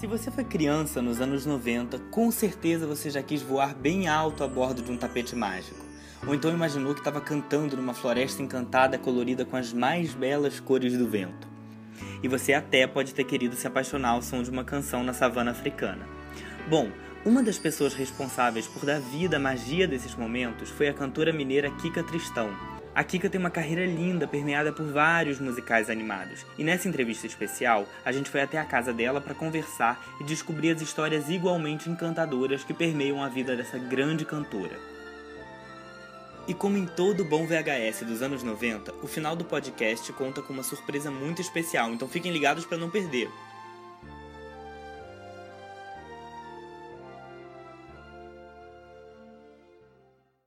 Se você foi criança nos anos 90, com certeza você já quis voar bem alto a bordo de um tapete mágico. Ou então imaginou que estava cantando numa floresta encantada colorida com as mais belas cores do vento. E você até pode ter querido se apaixonar ao som de uma canção na savana africana. Bom, uma das pessoas responsáveis por dar vida à magia desses momentos foi a cantora mineira Kika Tristão, a Kika tem uma carreira linda, permeada por vários musicais animados. E nessa entrevista especial, a gente foi até a casa dela para conversar e descobrir as histórias igualmente encantadoras que permeiam a vida dessa grande cantora. E como em todo bom VHS dos anos 90, o final do podcast conta com uma surpresa muito especial, então fiquem ligados para não perder.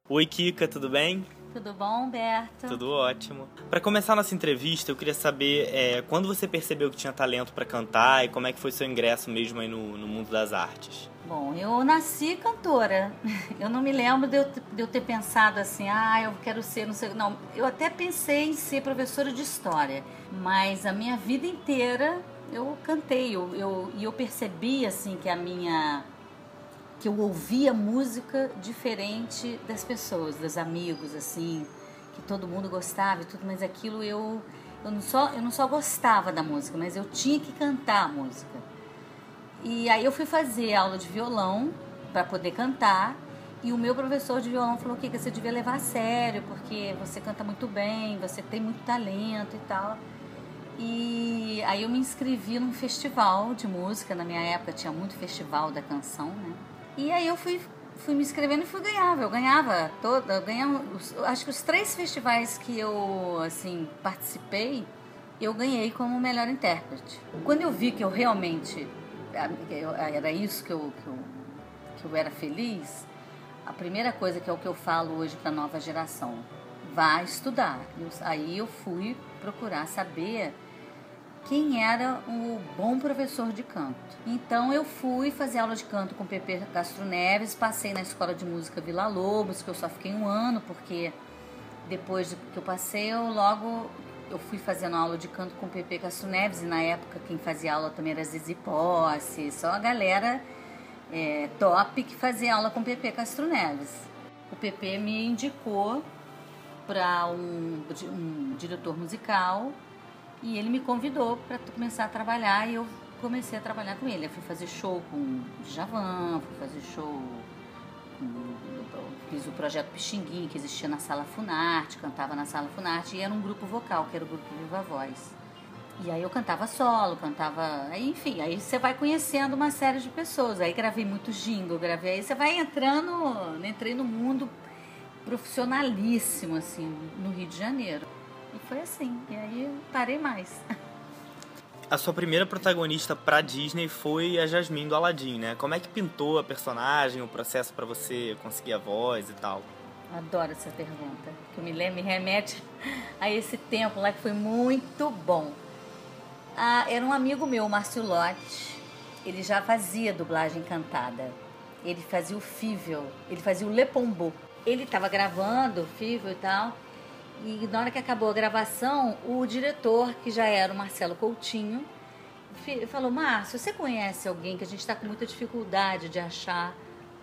Oi Kika, tudo bem? Tudo bom, Humberto? Tudo ótimo. Para começar nossa entrevista, eu queria saber é, quando você percebeu que tinha talento para cantar e como é que foi seu ingresso mesmo aí no, no mundo das artes. Bom, eu nasci cantora. Eu não me lembro de eu, de eu ter pensado assim, ah, eu quero ser, não sei. Não, eu até pensei em ser professora de história, mas a minha vida inteira eu cantei. E eu, eu, eu percebi, assim, que a minha que eu ouvia música diferente das pessoas, dos amigos, assim, que todo mundo gostava e tudo, mas aquilo eu eu não só eu não só gostava da música, mas eu tinha que cantar a música. E aí eu fui fazer aula de violão para poder cantar. E o meu professor de violão falou que você devia levar a sério, porque você canta muito bem, você tem muito talento e tal. E aí eu me inscrevi num festival de música, na minha época tinha muito festival da canção, né? E aí eu fui, fui me inscrevendo e fui ganhar. Eu ganhava toda, eu ganhava, acho que os três festivais que eu assim participei, eu ganhei como melhor intérprete. Quando eu vi que eu realmente era isso que eu, que eu, que eu era feliz, a primeira coisa que é o que eu falo hoje para a nova geração, vá estudar. Eu, aí eu fui procurar saber quem era o bom professor de canto. Então eu fui fazer aula de canto com o Pepe Castro Neves, passei na escola de música Vila Lobos, que eu só fiquei um ano, porque depois que eu passei, eu logo eu fui fazendo aula de canto com o Pepe Castro Neves, e na época quem fazia aula também era Zizi Posse, só a galera é, top que fazia aula com o Pepe Castro Neves. O Pepe me indicou para um, um diretor musical e ele me convidou para começar a trabalhar e eu comecei a trabalhar com ele. Eu fui fazer show com Javan, fui fazer show com, fiz o projeto Pixinguinho, que existia na Sala Funarte, cantava na Sala Funarte, e era um grupo vocal, que era o grupo Viva Voz. E aí eu cantava solo, cantava. Enfim, aí você vai conhecendo uma série de pessoas. Aí gravei muito jingle, gravei. Aí você vai entrando, entrei no mundo profissionalíssimo, assim, no Rio de Janeiro. E foi assim. E aí parei mais. A sua primeira protagonista pra Disney foi a Jasmine do Aladdin, né? Como é que pintou a personagem, o processo para você conseguir a voz e tal? Adoro essa pergunta, que me lembra, me remete a esse tempo lá que foi muito bom. Ah, era um amigo meu, Márcio Lotti, ele já fazia dublagem cantada. Ele fazia o Fível, ele fazia o Lepombo. Ele estava gravando o Fível e tal, e na hora que acabou a gravação, o diretor, que já era o Marcelo Coutinho, falou: Márcio, você conhece alguém que a gente está com muita dificuldade de achar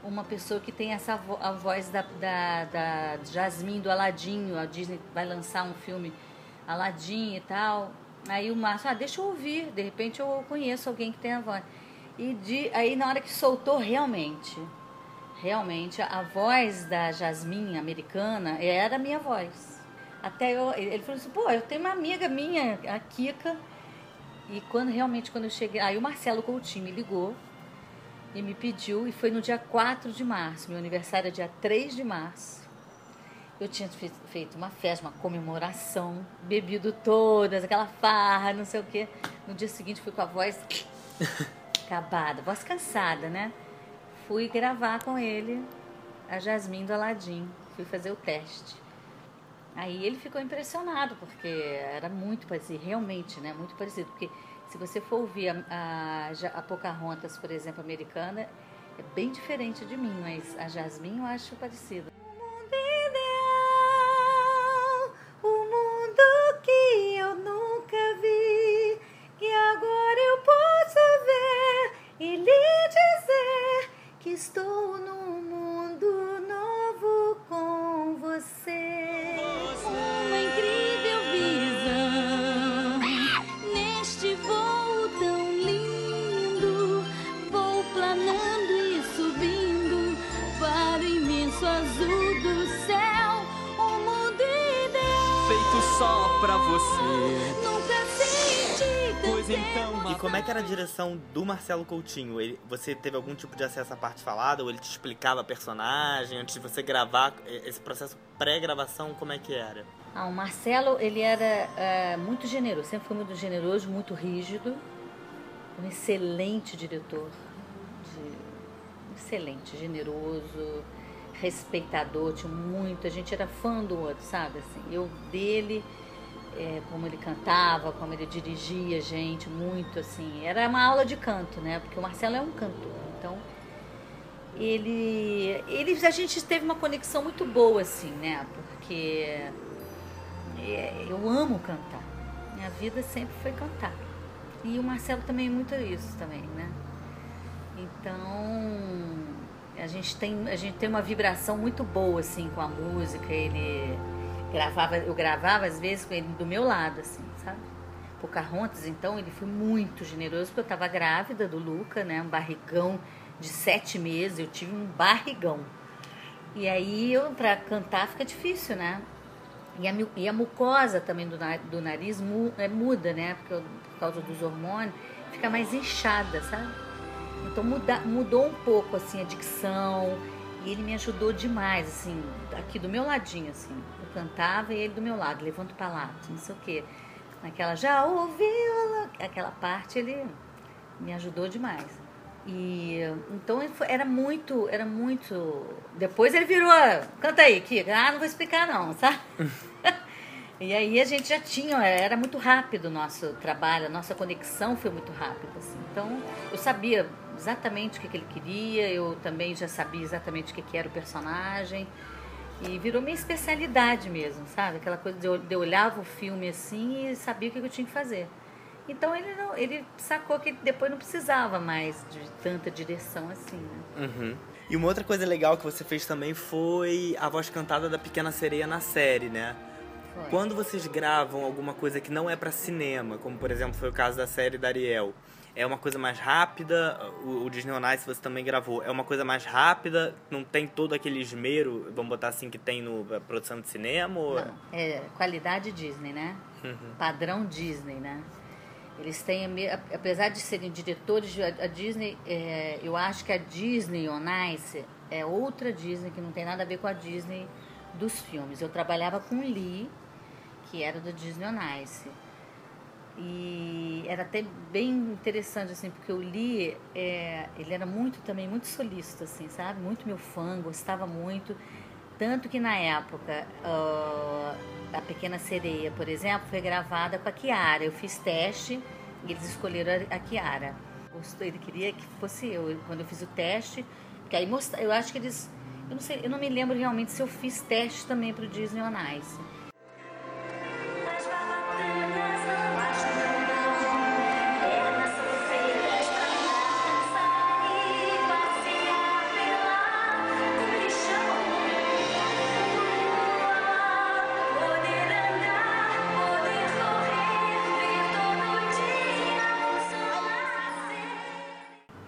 uma pessoa que tem essa vo a voz da, da, da Jasmine do Aladinho? A Disney vai lançar um filme Aladim e tal. Aí o Márcio, ah, deixa eu ouvir, de repente eu conheço alguém que tem a voz. E de, aí na hora que soltou, realmente, realmente, a voz da Jasmine americana era a minha voz. Até eu, ele falou assim, pô, eu tenho uma amiga minha, a Kika. E quando realmente, quando eu cheguei. Aí o Marcelo Coutinho me ligou e me pediu, e foi no dia 4 de março, meu aniversário é dia 3 de março. Eu tinha feito uma festa, uma comemoração, bebido todas, aquela farra, não sei o quê. No dia seguinte fui com a voz acabada, voz cansada, né? Fui gravar com ele a Jasmine do Aladim. Fui fazer o teste. Aí ele ficou impressionado, porque era muito parecido, realmente, né? Muito parecido. Porque se você for ouvir a, a, a Pocahontas, por exemplo, americana, é bem diferente de mim, mas a Jasmine eu acho parecida. Estou num pra você. Nunca senti Pois então, E como é que era a direção do Marcelo Coutinho? Ele, você teve algum tipo de acesso à parte falada? Ou ele te explicava a personagem antes de você gravar? Esse processo pré-gravação, como é que era? Ah, o Marcelo, ele era é, muito generoso, sempre foi muito generoso, muito rígido. Um excelente diretor. de- excelente, generoso, respeitador, tinha muito. A gente era fã do outro, sabe? Assim, eu dele, é, como ele cantava, como ele dirigia a gente, muito assim. Era uma aula de canto, né? Porque o Marcelo é um cantor. Então, ele, ele a gente teve uma conexão muito boa assim, né? Porque é, eu amo cantar. Minha vida sempre foi cantar. E o Marcelo também é muito isso também, né? Então a gente tem a gente tem uma vibração muito boa assim com a música. Ele gravava, eu gravava às vezes com ele do meu lado assim, sabe? Pocahontas, então ele foi muito generoso porque eu estava grávida do Luca, né? Um barrigão de sete meses, eu tive um barrigão. E aí eu para cantar fica difícil, né? E a, e a mucosa também do, do nariz mu- é, muda, né? Porque por causa dos hormônios, fica mais inchada, sabe? Então muda, mudou um pouco assim a dicção. E ele me ajudou demais, assim, aqui do meu ladinho, assim. Cantava e ele do meu lado, levanta pra lá, não sei o quê. Naquela, já ouviu? Aquela parte ele me ajudou demais. E então era muito, era muito. Depois ele virou, canta aí, Kika. Ah, não vou explicar não, sabe? e aí a gente já tinha, era muito rápido o nosso trabalho, a nossa conexão foi muito rápida, assim. Então eu sabia exatamente o que, que ele queria, eu também já sabia exatamente o que, que era o personagem. E virou minha especialidade mesmo, sabe? Aquela coisa de eu, de eu olhava o filme assim e sabia o que eu tinha que fazer. Então ele, não, ele sacou que depois não precisava mais de tanta direção assim, né? Uhum. E uma outra coisa legal que você fez também foi a voz cantada da Pequena Sereia na série, né? Foi. Quando vocês gravam alguma coisa que não é pra cinema, como por exemplo foi o caso da série da Ariel, é uma coisa mais rápida, o, o Disney on Ice você também gravou, é uma coisa mais rápida, não tem todo aquele esmero, vamos botar assim, que tem no produção de cinema? Ou... Não, é qualidade Disney, né? Uhum. Padrão Disney, né? Eles têm, apesar de serem diretores, a Disney, é, eu acho que a Disney on Ice é outra Disney que não tem nada a ver com a Disney dos filmes. Eu trabalhava com Lee, que era do Disney on Ice. E era até bem interessante, assim, porque o Lee, é, ele era muito também, muito solícito, assim, sabe? Muito meu fã, gostava muito. Tanto que na época, ah, a Pequena Sereia, por exemplo, foi gravada com a Kiara. Eu fiz teste e eles escolheram a, Kiara. Ele queria que fosse eu. Quando eu fiz o teste, porque aí mostra, eu acho que eles. Eu não sei, eu não me lembro realmente se eu fiz teste também para o Disney on Ice.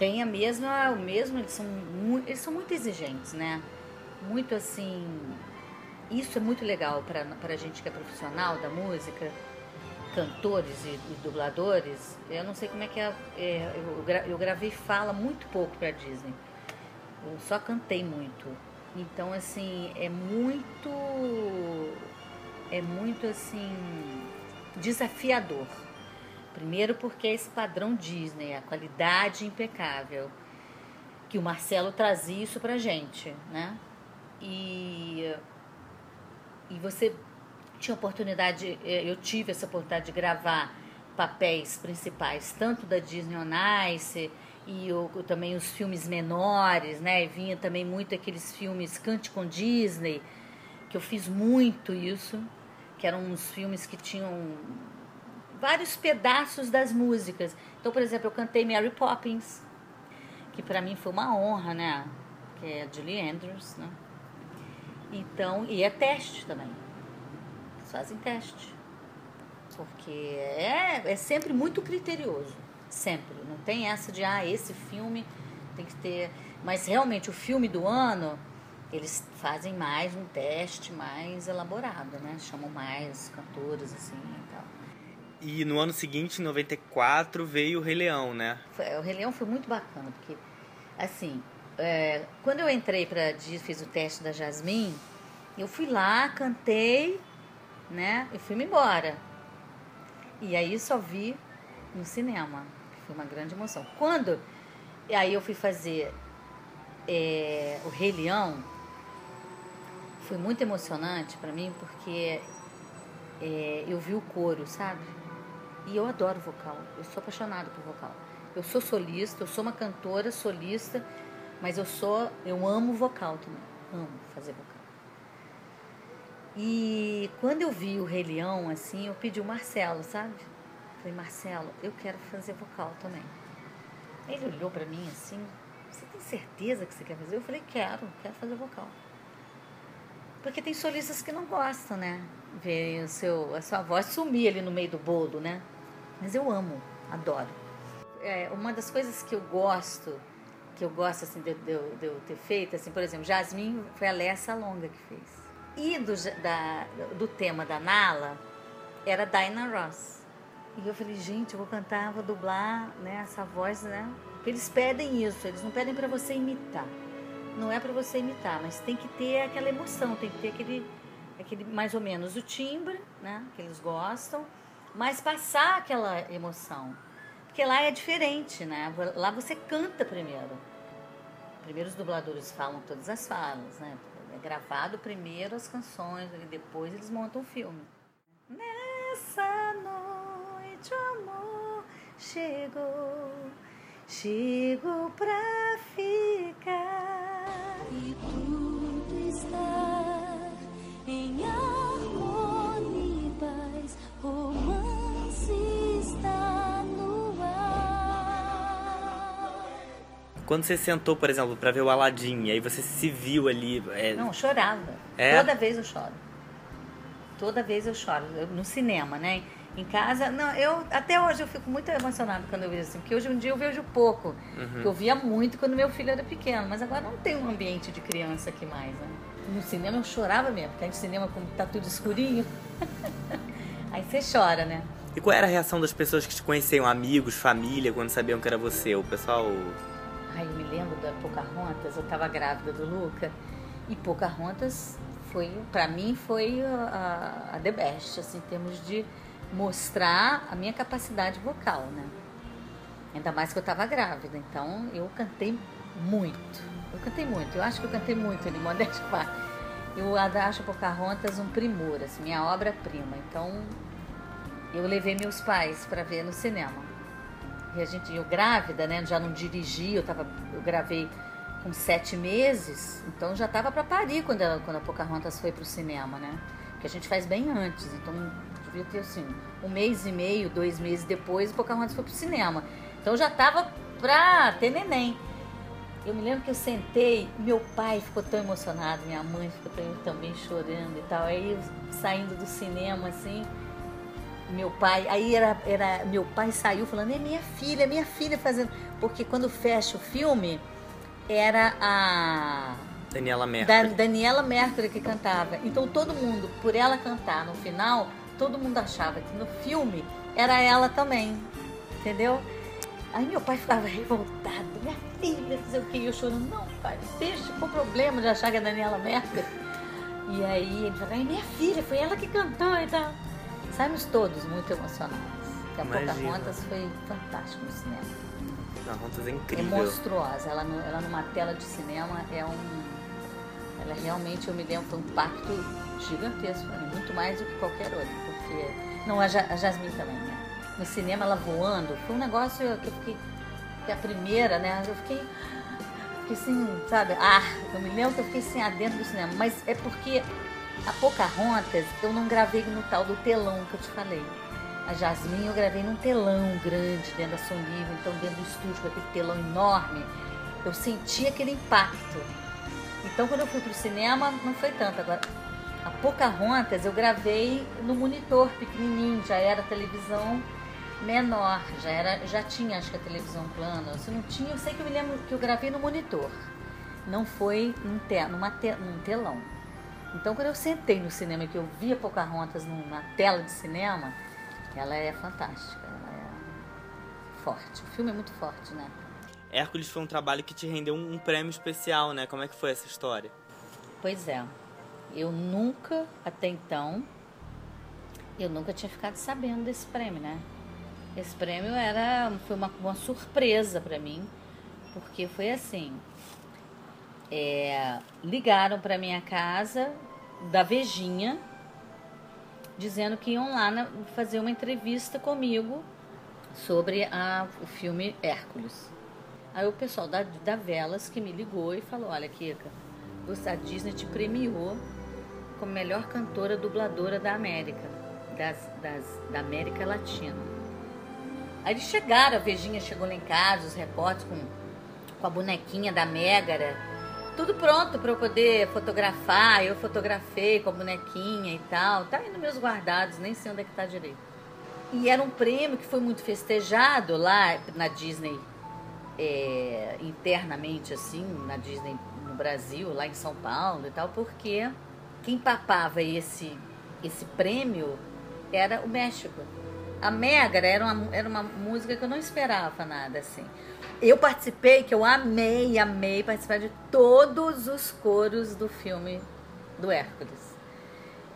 Tem a mesma, o mesmo, eles são, muito, eles são muito exigentes, né? Muito assim, isso é muito legal para a gente que é profissional da música, cantores e, e dubladores. Eu não sei como é que é, é, eu, eu gravei fala muito pouco para Disney, eu só cantei muito. Então assim é muito, é muito assim desafiador. Primeiro porque esse padrão Disney, a qualidade impecável. Que o Marcelo trazia isso pra gente, né? E, e você tinha oportunidade, eh, eu tive essa oportunidade de gravar papéis principais, tanto da Disney on Ice e também os filmes menores, né? E vinha também muito aqueles filmes Cante com Disney, que eu fiz muito isso, que eram uns filmes que tinham vários pedaços das músicas. Então, por exemplo, eu cantei Mary Poppins, que para mim foi uma honra, né? Que é a Julie Andrews, né? Então, e é teste também. Eles fazem teste. Porque é, é sempre muito criterioso. Sempre. Não tem essa de, ah, esse filme tem que ter. Mas realmente o filme do ano eles fazem mais um teste mais elaborado, né? Chamam mais cantores assim e tal. E no ano seguinte, em 94, veio o Rei Leão, né? O Rei Leão foi muito bacana, porque, assim, é, quando eu entrei para fiz o teste da Jasmine, eu fui lá, cantei, né? E fui-me embora. E aí só vi no cinema, foi uma grande emoção. Quando aí eu fui fazer é, o Rei Leão, foi muito emocionante para mim, porque é, eu vi o coro, sabe? E eu adoro vocal. Eu sou apaixonada por vocal. Eu sou solista, eu sou uma cantora solista, mas eu sou, eu amo vocal também. Amo fazer vocal. E quando eu vi o Rei Leão, assim, eu pedi o Marcelo, sabe? Falei, Marcelo, eu quero fazer vocal também. Ele olhou pra mim assim, você tem certeza que você quer fazer? Eu falei, quero, quero fazer vocal. Porque tem solistas que não gostam, né? Ver o seu, a sua voz sumir ali no meio do bolo, né? Mas eu amo, adoro. É, uma das coisas que eu gosto, que eu gosto assim de, de de eu ter feito, assim, por exemplo, Jasmine foi a Lessa Longa que fez. E do, da, do tema da Nala era Dinah Ross. E eu falei, gente, eu vou cantar, vou dublar né, essa voz, né? Porque eles pedem isso, eles não pedem para você imitar. Não é para você imitar, mas tem que ter aquela emoção, tem que ter aquele, aquele mais ou menos o timbre, né? Que eles gostam, mas passar aquela emoção. Porque lá é diferente, né? Lá você canta primeiro. Primeiro os dubladores falam todas as falas, né? É gravado primeiro as canções, e depois eles montam o filme. Nessa noite o amor chegou, chegou pra ficar. E tudo está Quando você sentou, por exemplo, pra ver o Aladdin, aí você se viu ali. é, Não, chorava. É? Toda vez eu choro. Toda vez eu choro. Eu- no cinema, né? Em casa, não, eu até hoje eu fico muito emocionada quando eu vejo assim, porque hoje em dia eu vejo pouco. Porque eu via muito quando meu filho era pequeno, mas agora não tem um ambiente de criança aqui mais, né? No cinema eu chorava mesmo, porque no cinema como tá tudo escurinho. aí você chora, né? E qual era a reação das pessoas que te conheciam, amigos, família, quando sabiam que era você? O pessoal. Ai, eu me lembro da Pocahontas, eu tava grávida do Luca, e Pocahontas foi, pra mim, foi a, a the best, assim, em termos de mostrar a minha capacidade vocal, né? Ainda mais que eu tava grávida, então eu cantei muito. Eu cantei muito, eu acho que eu cantei muito ali, modéstia parte. Eu acho Pocahontas um primor, assim, minha obra-prima. Então, eu levei meus pais para ver no cinema. E a gente, eu grávida, né? Já não dirigi, eu, tava, eu gravei com sete meses, então já tava para parir quando a, quando a Pocahontas foi pro cinema, né? Que a gente faz bem antes, então devia ter assim, um mês e meio, dois meses depois, a Pocahontas foi pro cinema. Então já tava pra ter neném. Eu me lembro que eu sentei, meu pai ficou tão emocionado, minha mãe ficou também chorando e tal. Aí saindo do cinema assim, meu pai, aí era, era meu pai saiu falando, é minha filha, é minha filha fazendo, porque quando fecha o filme era a Daniela da, Mercury. Daniela Mercury que cantava. Então todo mundo, por ela cantar no final, todo mundo achava que no filme era ela também, entendeu? Aí meu pai ficava revoltado, minha filha, não sei o que, e eu chorando, não pai, deixa com problema de achar que é Daniela Mercury. E aí ele falava, é minha filha, foi ela que cantou e tal. Saímos todos muito emocionados. A Imagino. Pocahontas foi fantástico no cinema. Pocahontas é É incrível. monstruosa. Ela, ela numa tela de cinema é um. Ela realmente, eu me lembro, foi um pacto gigantesco muito mais do que qualquer outro. Porque. Não, a, Ja- a Jasmine também, né? No cinema, ela voando, foi um negócio que eu fiquei. Que a primeira, né? Eu fiquei. Fiquei assim, sabe? Ah, eu me lembro que eu fiquei assim, ah, dentro do cinema. Mas é porque a Pocahontas eu não gravei no tal do telão que eu te falei. A Jasmine eu gravei num telão grande dentro da Som Livre, então dentro do estúdio com aquele telão enorme, eu senti aquele impacto. Então quando eu fui pro cinema não foi tanto. Agora, a Pocahontas eu gravei no monitor pequenininho, já era televisão menor, já era, já tinha acho que a televisão plana. Se não tinha, eu sei que eu me lembro que eu gravei no monitor. não foi num, te, numa te, num telão. Então, quando eu sentei no cinema e que eu via Pocahontas numa tela de cinema, ela é fantástica, ela é forte. O filme é muito forte, né? Hércules foi um trabalho que te rendeu um, um prêmio especial, né? Como é que foi essa história? Pois é. Eu nunca, até então, eu nunca tinha ficado sabendo desse prêmio, né? Esse prêmio era foi uma, uma surpresa para mim, porque foi assim. É, ligaram para minha casa da Vejinha, dizendo que iam lá na- fazer uma entrevista comigo sobre a- o filme Hércules. Aí o pessoal da, da Velas que me ligou e falou: Olha, Kika, a Disney te premiou como melhor cantora dubladora da América, das, das- da América Latina. Aí eles chegaram, a Vejinha chegou lá em casa, os repórteres com, com a bonequinha da Mégara, tudo pronto para eu poder fotografar. Eu fotografei com a bonequinha e tal. Tá aí nos meus guardados, nem sei onde é que tá direito. E era um prêmio que foi muito festejado lá na Disney, é, internamente, assim, na Disney no Brasil, lá em São Paulo e tal, porque quem papava esse, esse prêmio era o México. A Megara era uma, era uma música que eu não esperava nada, assim. Eu participei, que eu amei, amei participar de todos os coros do filme do Hércules.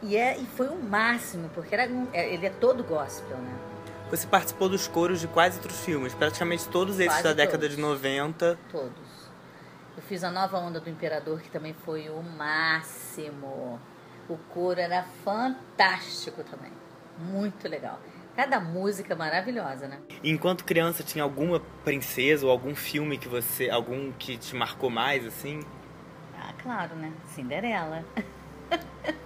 E, é, e foi o máximo, porque era, um- é, ele é todo gospel, né? Você participou dos coros de quase outros filmes, praticamente todos esses Quase da década todos. de 90. Todos. Eu fiz a nova onda do Imperador, que também foi o máximo. O coro era fantástico também. Muito legal. Cada música maravilhosa, né? Enquanto criança, tinha alguma princesa ou algum filme que você. algum que te marcou mais, assim? Ah, claro, né? Cinderela.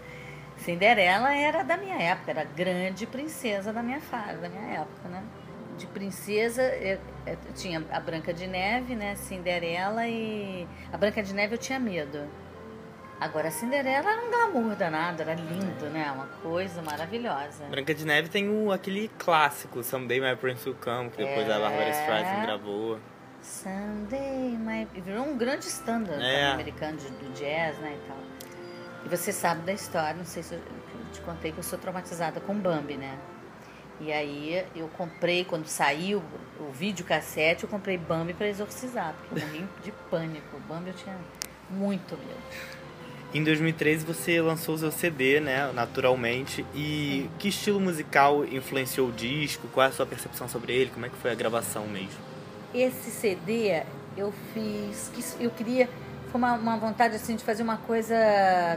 Cinderela era da minha época, era a grande princesa da minha fase, da minha época, né? De princesa, eu, eu tinha a Branca de Neve, né? Cinderela e. A Branca de Neve eu tinha medo. Agora a Cinderela era um glamour danado, era lindo, né? Uma coisa maravilhosa. Branca de Neve tem o, aquele clássico, Someday My Prince Will Come, que depois a Barbara É. Streisand gravou. Sunday, my... virou um grande standard É. americano de- do jazz, né, e tal. E você sabe da história, não sei se eu, te contei que eu sou traumatizada com Bambi, né? E aí eu comprei, quando saiu o videocassete, eu comprei Bambi pra exorcizar, porque eu morri de pânico. Bambi eu tinha muito medo. Em 2013 você lançou o seu CD, né, naturalmente. E que estilo musical influenciou o disco? Qual é a sua percepção sobre ele? Como é que foi a gravação mesmo? Esse CD eu fiz, eu queria, foi uma, uma vontade assim de fazer uma coisa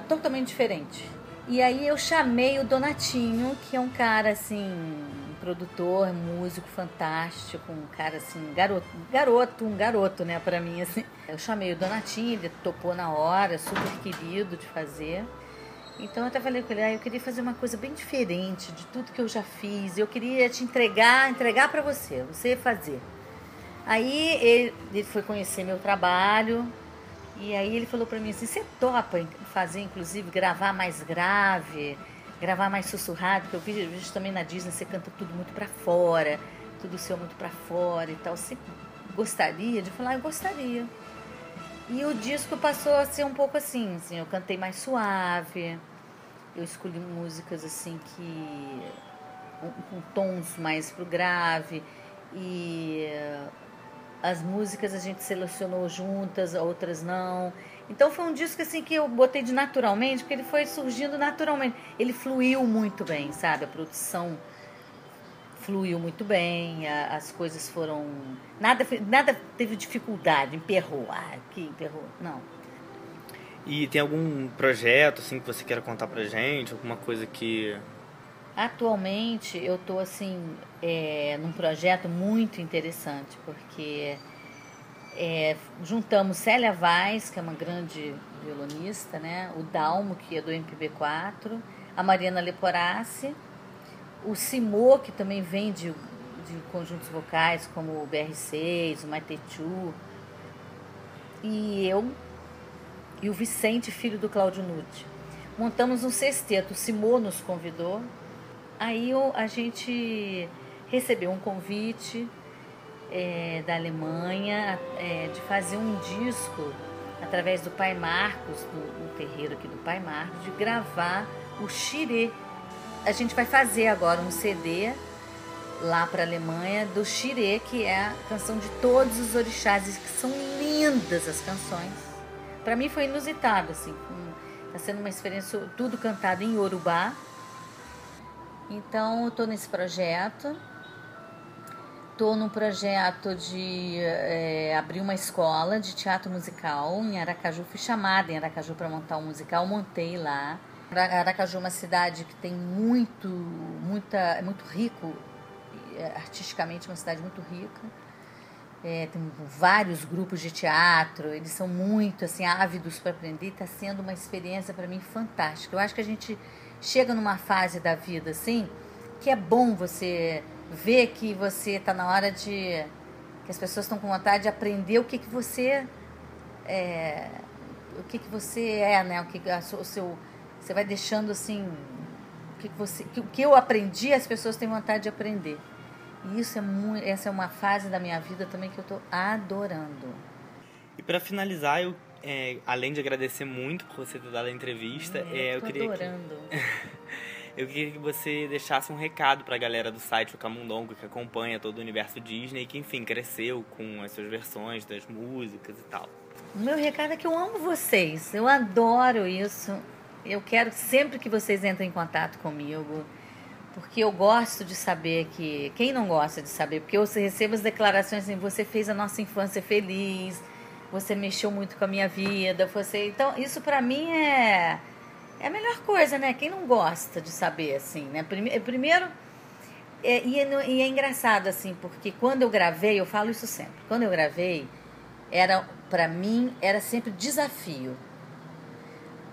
totalmente diferente. E aí eu chamei o Donatinho, que é um cara assim, produtor, músico fantástico, um cara assim, garoto, garoto, um garoto, né, pra mim assim. Eu chamei o Donatinho, ele topou na hora, super querido de fazer. Então eu até falei com ele, ah, eu queria fazer uma coisa bem diferente de tudo que eu já fiz. Eu queria te entregar, entregar pra você, você fazer. Aí ele, ele foi conhecer meu trabalho e aí ele falou pra mim assim, você topa fazer, inclusive, gravar mais grave, gravar mais sussurrado, porque eu vejo também na Disney você canta tudo muito pra fora, tudo seu muito pra fora e tal. Você gostaria de falar? Eu gostaria. E o disco passou a ser um pouco assim, assim, eu cantei mais suave, eu escolhi músicas assim que com, com tons mais pro grave e eh, as músicas a gente selecionou juntas, outras não. Então foi um disco assim que eu botei de naturalmente, porque ele foi surgindo naturalmente. Ele fluiu muito bem, sabe? A produção fluiu muito bem, a- as coisas foram nada nada teve dificuldade, emperrou, ah, que emperrou. Não. E tem algum projeto assim que você queira contar pra gente? Alguma coisa que. Atualmente eu estou assim é, num projeto muito interessante porque é, juntamos Célia Vaz, que é uma grande violonista, né? o Dalmo, que é do MPB4, a Mariana Leporassi, o Simô, que também vem de, de conjuntos vocais como o BR6, o Matechu, e eu e o Vicente, filho do Cláudio Nutti. Montamos um sexteto, o Simô nos convidou. Aí a gente recebeu um convite é, da Alemanha é, de fazer um disco. através do Pai Marcos, do, do terreiro aqui do Pai Marcos, de gravar o Xirê. A gente vai fazer agora um CD lá para a Alemanha do Xirê, que é a canção de todos os orixás, que são lindas as canções. Para mim foi inusitado, assim, está sendo uma experiência tudo cantado em Yorubá. Então, eu estou nesse projeto. Estou num projeto de é, abrir uma escola de teatro musical em Aracaju. Fui chamada em Aracaju para montar um musical, montei lá. Aracaju é uma cidade que tem muito, muita, é muito rico, é, artisticamente uma cidade muito rica. É, tem vários grupos de teatro, eles são muito assim ávidos para aprender. Está sendo uma experiência para mim fantástica. Eu acho que a gente chega numa fase da vida assim que é bom você ver que você está na hora de que as pessoas estão com vontade de aprender o que que você é, o que que você é, né? O que o seu você vai deixando assim o que você o que eu aprendi as pessoas têm vontade de aprender. E isso é muito, essa é uma fase da minha vida também que eu estou adorando. E para finalizar, eu é, além de agradecer muito por você ter dado a entrevista, é, é, eu queria adorando. Que, eu queria que você deixasse um recado para a galera do site O Camundongo que acompanha todo o universo Disney que enfim cresceu com as suas versões das músicas e tal. Meu recado é que eu amo vocês, eu adoro isso. Eu quero sempre que vocês entrem em contato comigo porque eu gosto de saber que. Quem não gosta de saber? Porque eu recebo as declarações assim: você fez a nossa infância feliz, você mexeu muito com a minha vida, você. Então, isso para mim é. É a melhor coisa, né? Quem não gosta de saber, assim, né? Primeiro. É, e, é, e é engraçado, assim, porque quando eu gravei, eu falo isso sempre, quando eu gravei, era para mim era sempre desafio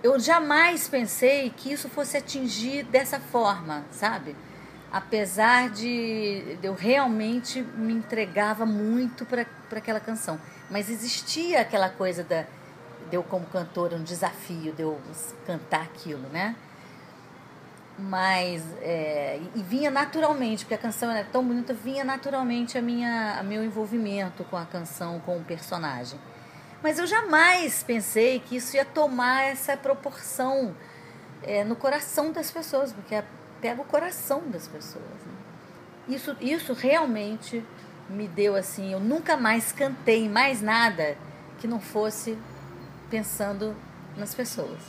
eu jamais pensei que isso fosse atingir dessa forma, sabe? Apesar de eu realmente me entregava muito para aquela canção. Mas existia aquela coisa da, de eu como cantora, um desafio de eu cantar aquilo, né? Mas, é, e vinha naturalmente, porque a canção era tão bonita, vinha naturalmente a minha, a meu envolvimento com a canção, com o personagem. Mas eu jamais pensei que isso ia tomar essa proporção é, no coração das pessoas, porque pega o coração das pessoas. Né? Isso, isso realmente me deu assim. Eu nunca mais cantei mais nada que não fosse pensando nas pessoas.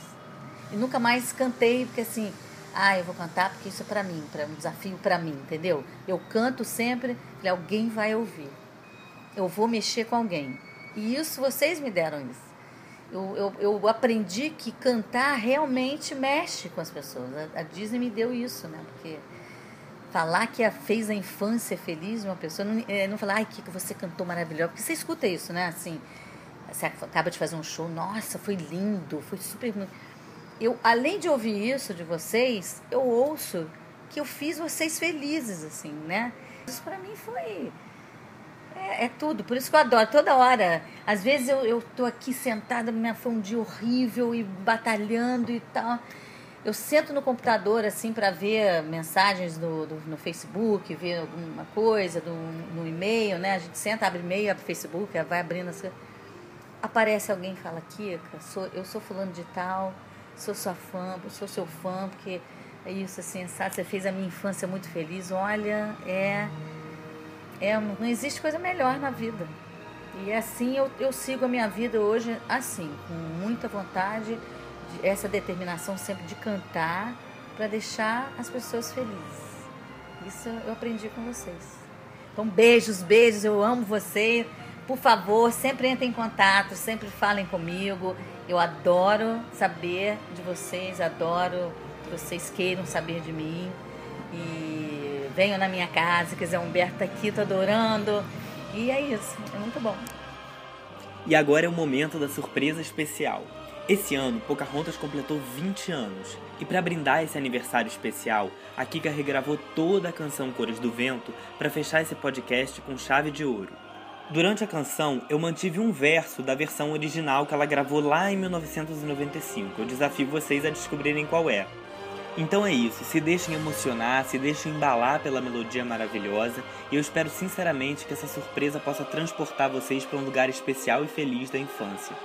E nunca mais cantei porque assim, ah, eu vou cantar porque isso é para mim, para um desafio para mim, entendeu? Eu canto sempre, que alguém vai ouvir. Eu vou mexer com alguém. E isso vocês me deram isso. Eu, eu, eu aprendi que cantar realmente mexe com as pessoas. A, a Disney me deu isso, né? Porque falar que a, fez a infância feliz de uma pessoa, não, é, não falar, ai, que você cantou maravilhoso. Porque você escuta isso, né? Assim, você acaba de fazer um show, nossa, foi lindo, foi super. Eu, além de ouvir isso de vocês, eu ouço que eu fiz vocês felizes, assim, né? Isso para mim foi é, é, tudo, por isso que eu adoro, toda hora. Às vezes eu, eu tô aqui sentada, minha, foi um dia horrível e batalhando e tal. Eu sento no computador assim para ver mensagens no, do, no Facebook, ver alguma coisa do, no e-mail, né? A gente senta, abre e-mail, abre Facebook, vai abrindo assim. Aparece alguém e fala, Kika, sou, eu sou fulano de tal, sou sua fã, sou seu fã, porque é isso, assim, sabe? Você fez a minha infância muito feliz. Olha, é é, não existe coisa melhor na vida. E assim eu, eu sigo a minha vida hoje assim, com muita vontade, de, essa determinação sempre de cantar para deixar as pessoas felizes. Isso eu aprendi com vocês. Então, beijos, beijos, eu amo você. Por favor, sempre entrem em contato, sempre falem comigo. Eu adoro saber de vocês, adoro que vocês queiram saber de mim. E venham na minha casa, quiser Humberto tá aqui, tô adorando. E é isso, é muito bom. E agora é o momento da surpresa especial. Esse ano, Pocahontas completou 20 anos. E para brindar esse aniversário especial, a Kika regravou toda a canção Cores do Vento para fechar esse podcast com chave de ouro. Durante a canção, eu mantive um verso da versão original que ela gravou lá em 1995. Eu desafio vocês a descobrirem qual é. Então é isso, se deixem emocionar, se deixem embalar pela melodia maravilhosa e eu espero sinceramente que essa surpresa possa transportar vocês para um lugar especial e feliz da infância.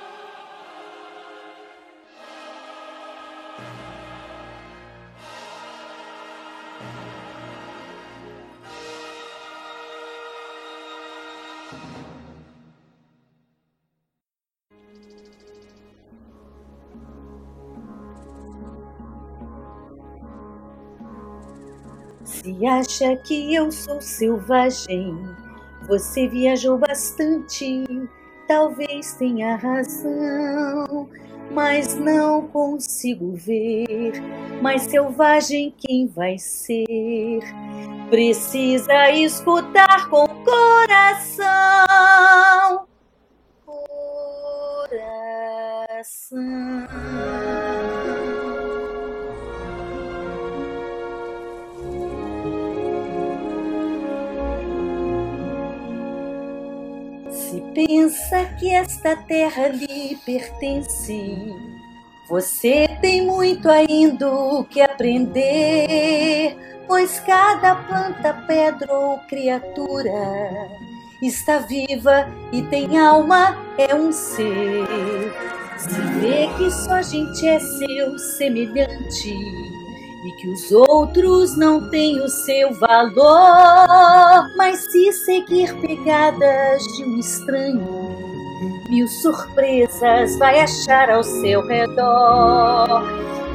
Se acha que eu sou selvagem, você viajou bastante, talvez tenha razão, mas não consigo ver mais selvagem quem vai ser. Precisa escutar com coração. Coração. Se pensa que esta terra lhe pertence, você tem muito ainda o que aprender, pois cada planta, pedra ou criatura está viva e tem alma, é um ser. Se vê que só a gente é seu semelhante e que os outros não têm o seu valor. Mas se seguir pegadas de um estranho, mil surpresas vai achar ao seu redor.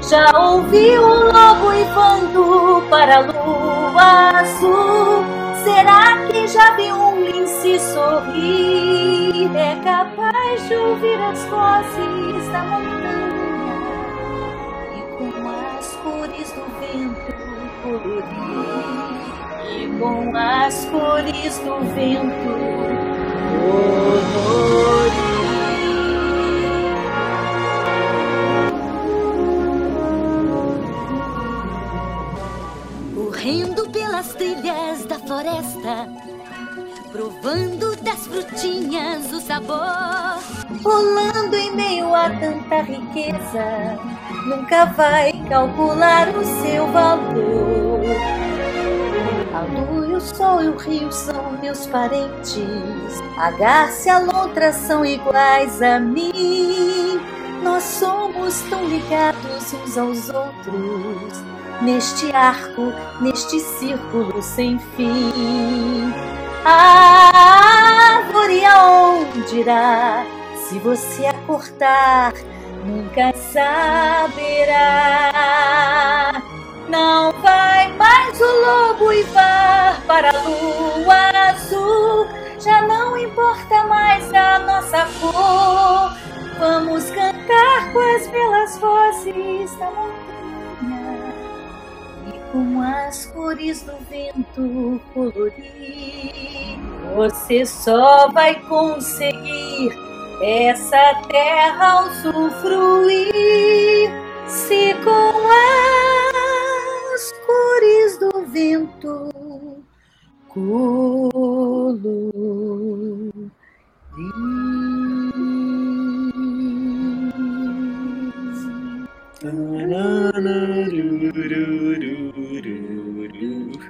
Já ouviu um lobo uivando para a lua azul? Será que já viu um lince sorrir? É capaz de ouvir as vozes da montanha e com as cores do vento colorir. E com as cores do vento colorir. Frutinhas o sabor. rolando em meio a tanta riqueza, nunca vai calcular o seu valor. A lua o sol e o rio são meus parentes, a garça e a lontra são iguais a mim. Nós somos tão ligados uns aos outros, neste arco, neste círculo sem fim. A árvore aonde irá? Se você a cortar, nunca saberá. Não vai mais o lobo uivar para a lua azul. Já não importa mais a nossa cor. Vamos cantar com as belas vozes da montanha e com as cores do vento colorir. Você só vai conseguir essa terra usufruir se com as cores do vento colorir. Tananarururururu.